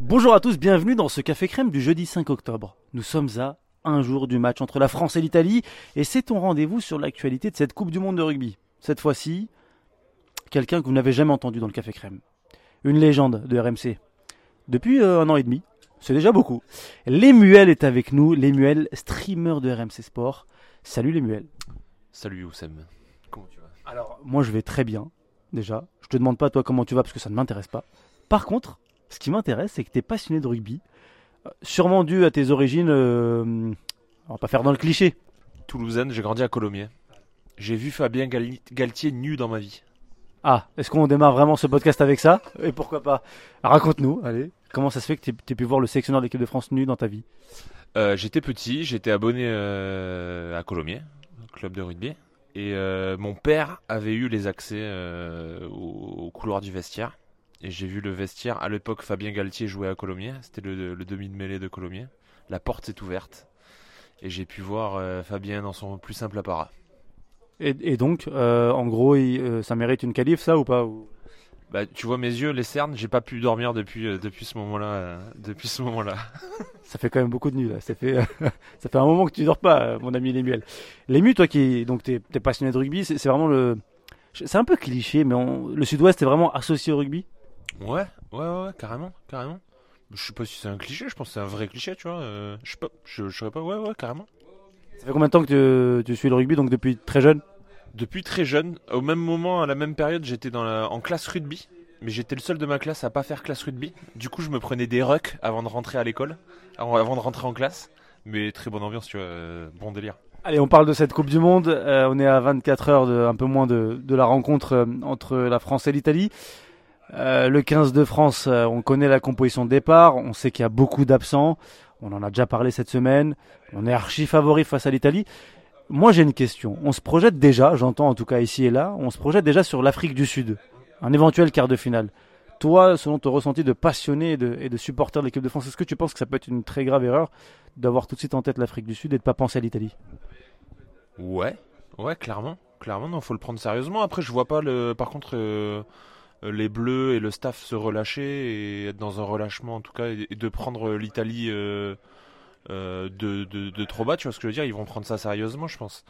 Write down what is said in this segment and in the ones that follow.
Bonjour à tous, bienvenue dans ce Café Crème du jeudi 5 octobre. Nous sommes à un jour du match entre la France et l'Italie et c'est ton rendez-vous sur l'actualité de cette Coupe du Monde de rugby. Cette fois-ci, quelqu'un que vous n'avez jamais entendu dans le Café Crème. Une légende de RMC. Depuis euh, un an et demi, c'est déjà beaucoup. Lemuel est avec nous, Lemuel, streamer de RMC Sport. Salut Lemuel. Salut Oussem. Comment tu vas? Alors, moi je vais très bien, déjà. Je te demande pas toi comment tu vas parce que ça ne m'intéresse pas. Par contre, ce qui m'intéresse, c'est que tu es passionné de rugby. Euh, Sûrement dû à tes origines, euh, on va pas faire dans le cliché. Toulousaine, j'ai grandi à Colomiers. J'ai vu Fabien Galtier nu dans ma vie. Ah, est-ce qu'on démarre vraiment ce podcast avec ça? Et pourquoi pas? Raconte-nous, allez. Comment ça se fait que tu aies pu voir le sélectionneur de l'équipe de France nu dans ta vie? Euh, j'étais petit, j'étais abonné euh, à Colomiers, club de rugby. Et euh, mon père avait eu les accès au, au couloir du vestiaire. Et j'ai vu le vestiaire. À l'époque, Fabien Galtier jouait à Colomiers. C'était le, le demi de mêlée de Colomiers. La porte s'est ouverte. Et j'ai pu voir euh, Fabien dans son plus simple apparat. et, et donc, euh, en gros, il- euh, ça mérite une qualif, ça ou pas ou- Bah, tu vois mes yeux, les cernes, j'ai pas pu dormir depuis, depuis ce moment-là. depuis ce moment-là. Ça fait quand même beaucoup de nuits là. Ça fait, ça fait un moment que tu dors pas, mon ami Lemuel. Lému, toi qui donc t'es es passionné de rugby, c'est c'est vraiment le, c'est un peu cliché, mais on- le Sud-Ouest est vraiment associé au rugby? Ouais, ouais, ouais, ouais, carrément, carrément. Je sais pas si c'est un cliché, je pense que c'est un vrai cliché, tu vois. euh, je sais pas, je, je saurais pas, ouais, ouais, carrément. Ça fait combien de temps que tu, tu suis le rugby Donc depuis très jeune? Depuis très jeune, au même moment, à la même période, j'étais dans la, en classe rugby. Mais j'étais le seul de ma classe à pas faire classe rugby. Du coup, je me prenais des rucks avant de rentrer à l'école, avant, avant de rentrer en classe. Mais très bonne ambiance, tu vois, euh, bon délire. Allez, on parle de cette Coupe du Monde. Euh, on est à 24 heures, de, un peu moins de, de la rencontre euh, entre la France et l'Italie. Euh, le 15 de France, euh, on connaît la composition de départ. On sait qu'il y a beaucoup d'absents. On en a déjà parlé cette semaine. On est archi favori face à l'Italie. Moi, j'ai une question. On se projette déjà, j'entends en tout cas ici et là, on se projette déjà sur l'Afrique du Sud. Un éventuel quart de finale. Toi, selon ton ressenti de passionné et de, supporter de l'équipe de France, est-ce que tu penses que ça peut être une très grave erreur d'avoir tout de suite en tête l'Afrique du Sud et de pas penser à l'Italie? Ouais, ouais, clairement, clairement, non, faut le prendre sérieusement. Après, je vois pas le, par contre, euh, les Bleus et le staff se relâcher et être dans un relâchement en tout cas et, de prendre l'Italie euh, euh, de, trop bas. Tu vois ce que je veux dire? Ils vont prendre ça sérieusement, je pense.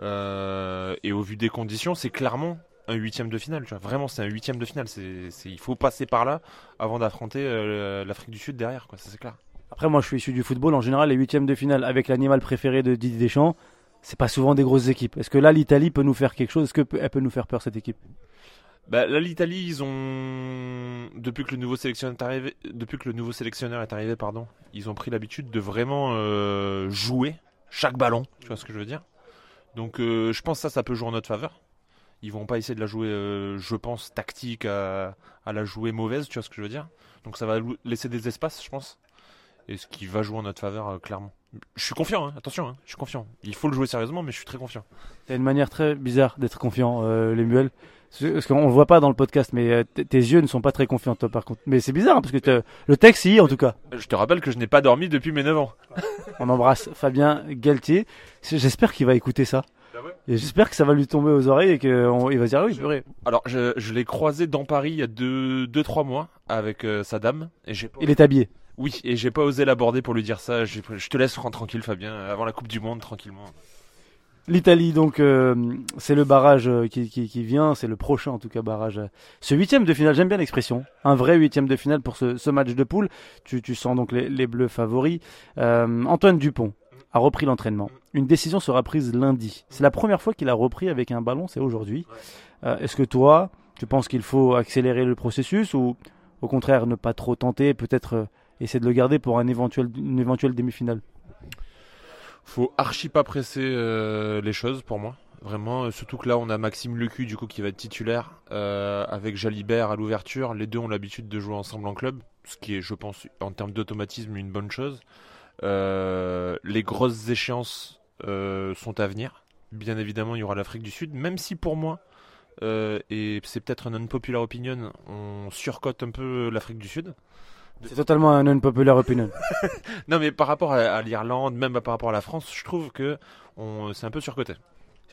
Euh, et au vu des conditions, c'est clairement un huitième de finale. Vraiment, c'est un huitième de finale. Il faut passer par là avant d'affronter euh, l'Afrique du Sud derrière. Ça c'est clair. Après, moi, je suis issu du football. En général, les huitièmes de finale avec l'animal préféré de Didier Deschamps, c'est pas souvent des grosses équipes. Est-ce que là, l'Italie peut nous faire quelque chose? Est-ce qu'elle peut nous faire peur, cette équipe? Bah, là, l'Italie, ils ont depuis que le nouveau sélectionneur est arrivé, pardon, ils ont pris l'habitude de vraiment euh, jouer chaque ballon. Tu vois ce que je veux dire Donc, euh, je pense que ça, ça peut jouer en notre faveur. Ils vont pas essayer de la jouer, euh, je pense, tactique à, la jouer mauvaise. Tu vois ce que je veux dire Donc, ça va laisser des espaces, je pense. Et ce qui va jouer en notre faveur, euh, clairement. Je suis confiant, hein, attention, hein, je suis confiant. Il faut le jouer sérieusement, mais je suis très confiant. C'est une manière très bizarre d'être confiant, euh. C'est- Parce qu'on le voit pas dans le podcast, mais euh, tes yeux ne sont pas très confiants, toi, par contre. Mais c'est bizarre, hein, parce que le texte, est, en tout cas. Je te rappelle que je n'ai pas dormi depuis mes 9 ans. On embrasse Fabien Galtier. J'espère qu'il va écouter ça. Et j'espère que ça va lui tomber aux oreilles et qu'il va dire, ah oui, purée. Alors, je, je l'ai croisé dans Paris il y a 2-3 deux, deux, trois mois avec euh, sa dame. Et j'ai, Il est habillé. Oui, et j'ai pas osé l'aborder pour lui dire ça. Je te laisse tranquille, Fabien, avant la Coupe du Monde, tranquillement. L'Italie, donc, euh, c'est le barrage euh, qui, vient, c'est le prochain en tout cas barrage. euh. Ce huitième de finale, j'aime bien l'expression, un vrai huitième de finale pour ce, match de poule. Tu, sens donc les, Bleus favoris. Euh, Antoine Dupont a repris l'entraînement. Une décision sera prise lundi. C'est la première fois qu'il a repris avec un ballon, c'est aujourd'hui. Euh, Est-ce que toi, tu penses qu'il faut accélérer le processus ou au contraire ne pas trop tenter, peut-être euh, essayer de le garder pour un éventuel, une éventuelle demi-finale Faut archi pas presser euh, les choses pour moi. Vraiment, euh, surtout que là on a Maxime Lecu du coup qui va être titulaire euh, avec Jalibert à l'ouverture. Les deux ont l'habitude de jouer ensemble en club, ce qui est, je pense, en termes d'automatisme, une bonne chose. Les grosses échéances sont à venir. Bien évidemment, il y aura l'Afrique du Sud, même si pour moi, et c'est peut-être un unpopular opinion, on surcote un peu l'Afrique du Sud. C'est totalement un unpopular opinion. Non, mais par rapport à, l'Irlande, même par rapport à la France, je trouve que on- c'est un peu surcoté.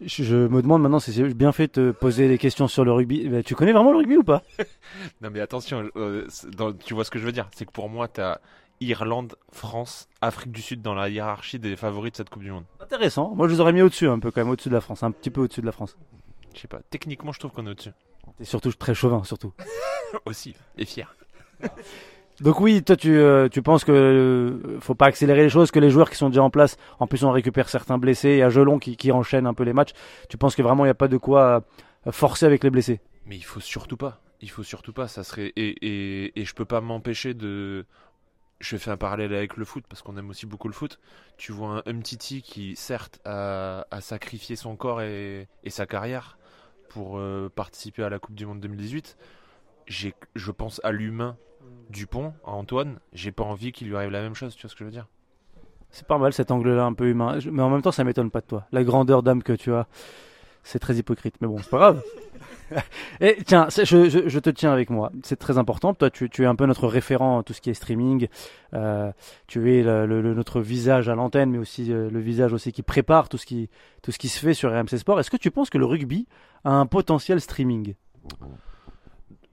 Je, je me demande maintenant si j'ai bien fait de te poser des questions sur le rugby. Eh ben, tu connais vraiment le rugby ou pas? Non mais attention, euh, c'est- dans- tu vois ce que je veux dire C'est que pour moi, tu as Irlande, France, Afrique du Sud dans la hiérarchie des favoris de cette Coupe du Monde. Intéressant. Moi, je les aurais mis au-dessus, un peu quand même, au-dessus de la France, un petit peu au-dessus de la France. Je sais pas, techniquement, je trouve qu'on est au-dessus. Et surtout très chauvin, surtout. Aussi, et fier. Donc oui, toi tu, euh, tu penses que euh, faut pas accélérer les choses, que les joueurs qui sont déjà en place, en plus on récupère certains blessés, il y a Gelon qui, qui enchaîne un peu les matchs. Tu penses que vraiment il n'y a pas de quoi euh, forcer avec les blessés? Mais il faut surtout pas. Il faut surtout pas. Ça serait et, et, et je peux pas m'empêcher de. Je fais un parallèle avec le foot parce qu'on aime aussi beaucoup le foot. Tu vois un Umtiti qui certes a, sacrifié son corps et, sa carrière pour euh, participer à la Coupe du Monde 2018. J'ai, je pense à l'humain Dupont, à Antoine. J'ai pas envie qu'il lui arrive la même chose. Tu vois ce que je veux dire? C'est pas mal cet angle-là un peu humain, mais en même temps ça m'étonne pas de toi. La grandeur d'âme que tu as, c'est très hypocrite, mais bon c'est pas grave. Et tiens, c'est- je, je, je te tiens avec moi, c'est très important. Toi tu, tu es un peu notre référent en tout ce qui est streaming. Euh, tu es le- notre visage à l'antenne, mais aussi euh, le visage aussi qui prépare tout ce qui, tout ce qui se fait sur RMC Sport. Est-ce que tu penses que le rugby a un potentiel streaming?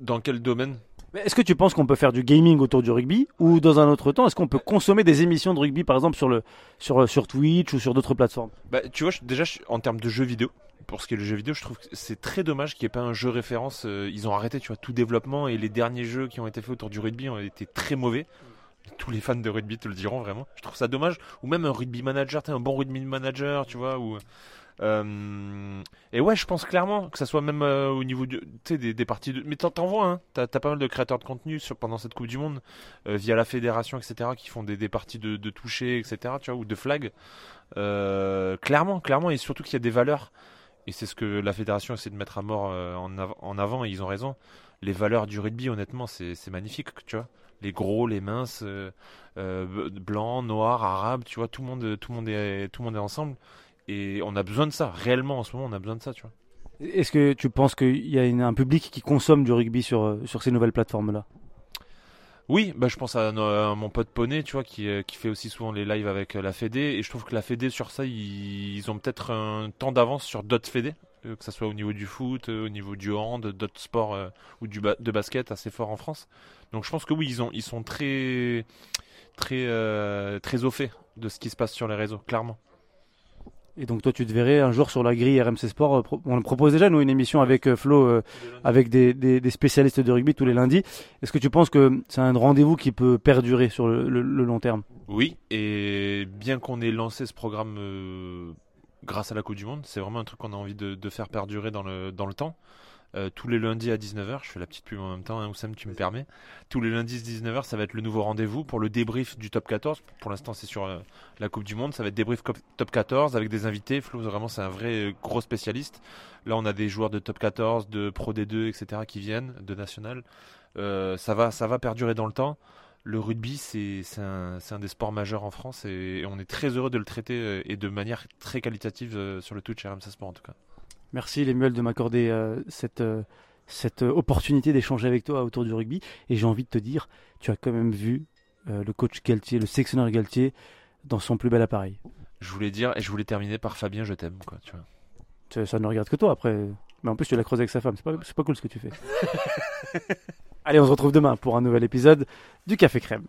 Dans quel domaine? Est-ce que tu penses qu'on peut faire du gaming autour du rugby ou dans un autre temps, est-ce qu'on peut consommer des émissions de rugby par exemple sur, le, sur, sur Twitch ou sur d'autres plateformes? Bah, tu vois, déjà, en termes de jeux vidéo, pour ce qui est le jeu vidéo, je trouve que c'est très dommage qu'il n'y ait pas un jeu référence. euh, ils ont arrêté, tu vois, tout développement et les derniers jeux qui ont été faits autour du rugby ont été très mauvais. Tous les fans de rugby te le diront vraiment. Je trouve ça dommage. Ou même un rugby manager, un bon rugby manager, tu vois. Ou euh, et ouais, je pense clairement que ça soit même euh, au niveau du- des, des parties de. Mais t'en vois, hein. T'as pas mal de créateurs de contenu sur, pendant cette Coupe du Monde euh, via la fédération, etc., qui font des, parties de, toucher, etc., tu vois, ou de flag. Clairement, clairement, et surtout qu'il y a des valeurs. Et c'est ce que la fédération essaie de mettre à mort en, en avant, et ils ont raison. Les valeurs du rugby, honnêtement, c'est magnifique, tu vois. Les gros, les minces, blancs, noirs, arabes, tu vois, tout le monde, tout le monde est, tout le monde est ensemble. Et on a besoin de ça, réellement en ce moment, on a besoin de ça, tu vois. Est-ce que tu penses qu'il y a une- un public qui consomme du rugby sur, euh, sur ces nouvelles plateformes-là? Oui, bah je pense à, mon pote Poney, tu vois, qui, euh, qui fait aussi souvent les lives avec euh, la Fédé, et je trouve que la Fédé sur ça, ils, ils ont peut-être un temps d'avance sur d'autres Fédés, euh, que ce soit au niveau du foot, au niveau du hand, d'autres sports euh, ou du ba- de basket assez fort en France. Donc je pense que oui, ils ont, ils sont très, très, euh, très au fait de ce qui se passe sur les réseaux, clairement. Et donc toi tu te verrais un jour sur la grille RMC Sport, euh, on propose déjà nous une émission avec euh, Flo, euh, avec des, des, spécialistes de rugby tous les lundis. Est-ce que tu penses que c'est un rendez-vous qui peut perdurer sur le, long terme? Oui, et bien qu'on ait lancé ce programme grâce à la Coupe du Monde, c'est vraiment un truc qu'on a envie de, de faire perdurer dans le, dans le temps. Euh, tous les lundis à 19h, je fais la petite pub en même temps, hein, Oussam, tu me permets. Tous les lundis 19h, ça va être le nouveau rendez-vous pour le débrief du top 14. Pour l'instant, c'est sur euh, la Coupe du Monde, ça va être débrief top 14 avec des invités. Flo, vraiment, c'est un vrai euh, gros spécialiste. Là, on a des joueurs de top 14, de Pro D2, etc. qui viennent, de national. Euh, ça, va, ça va perdurer dans le temps. Le rugby, c'est un, des sports majeurs en France et, et on est très heureux de le traiter et de manière très qualitative sur le Twitch RMC Sport en tout cas. Merci Lemuel de m'accorder euh, cette, euh, cette euh, opportunité d'échanger avec toi autour du rugby. Et j'ai envie de te dire, tu as quand même vu euh, le coach Galtier, le sélectionneur Galtier, dans son plus bel appareil. Je voulais dire et je voulais terminer par Fabien, je t'aime quoi. Tu vois. Ça, ça ne regarde que toi après. Mais en plus, tu l'as creusé avec sa femme. C'est pas, c'est pas cool ce que tu fais. Allez, on se retrouve demain pour un nouvel épisode du Café Crème.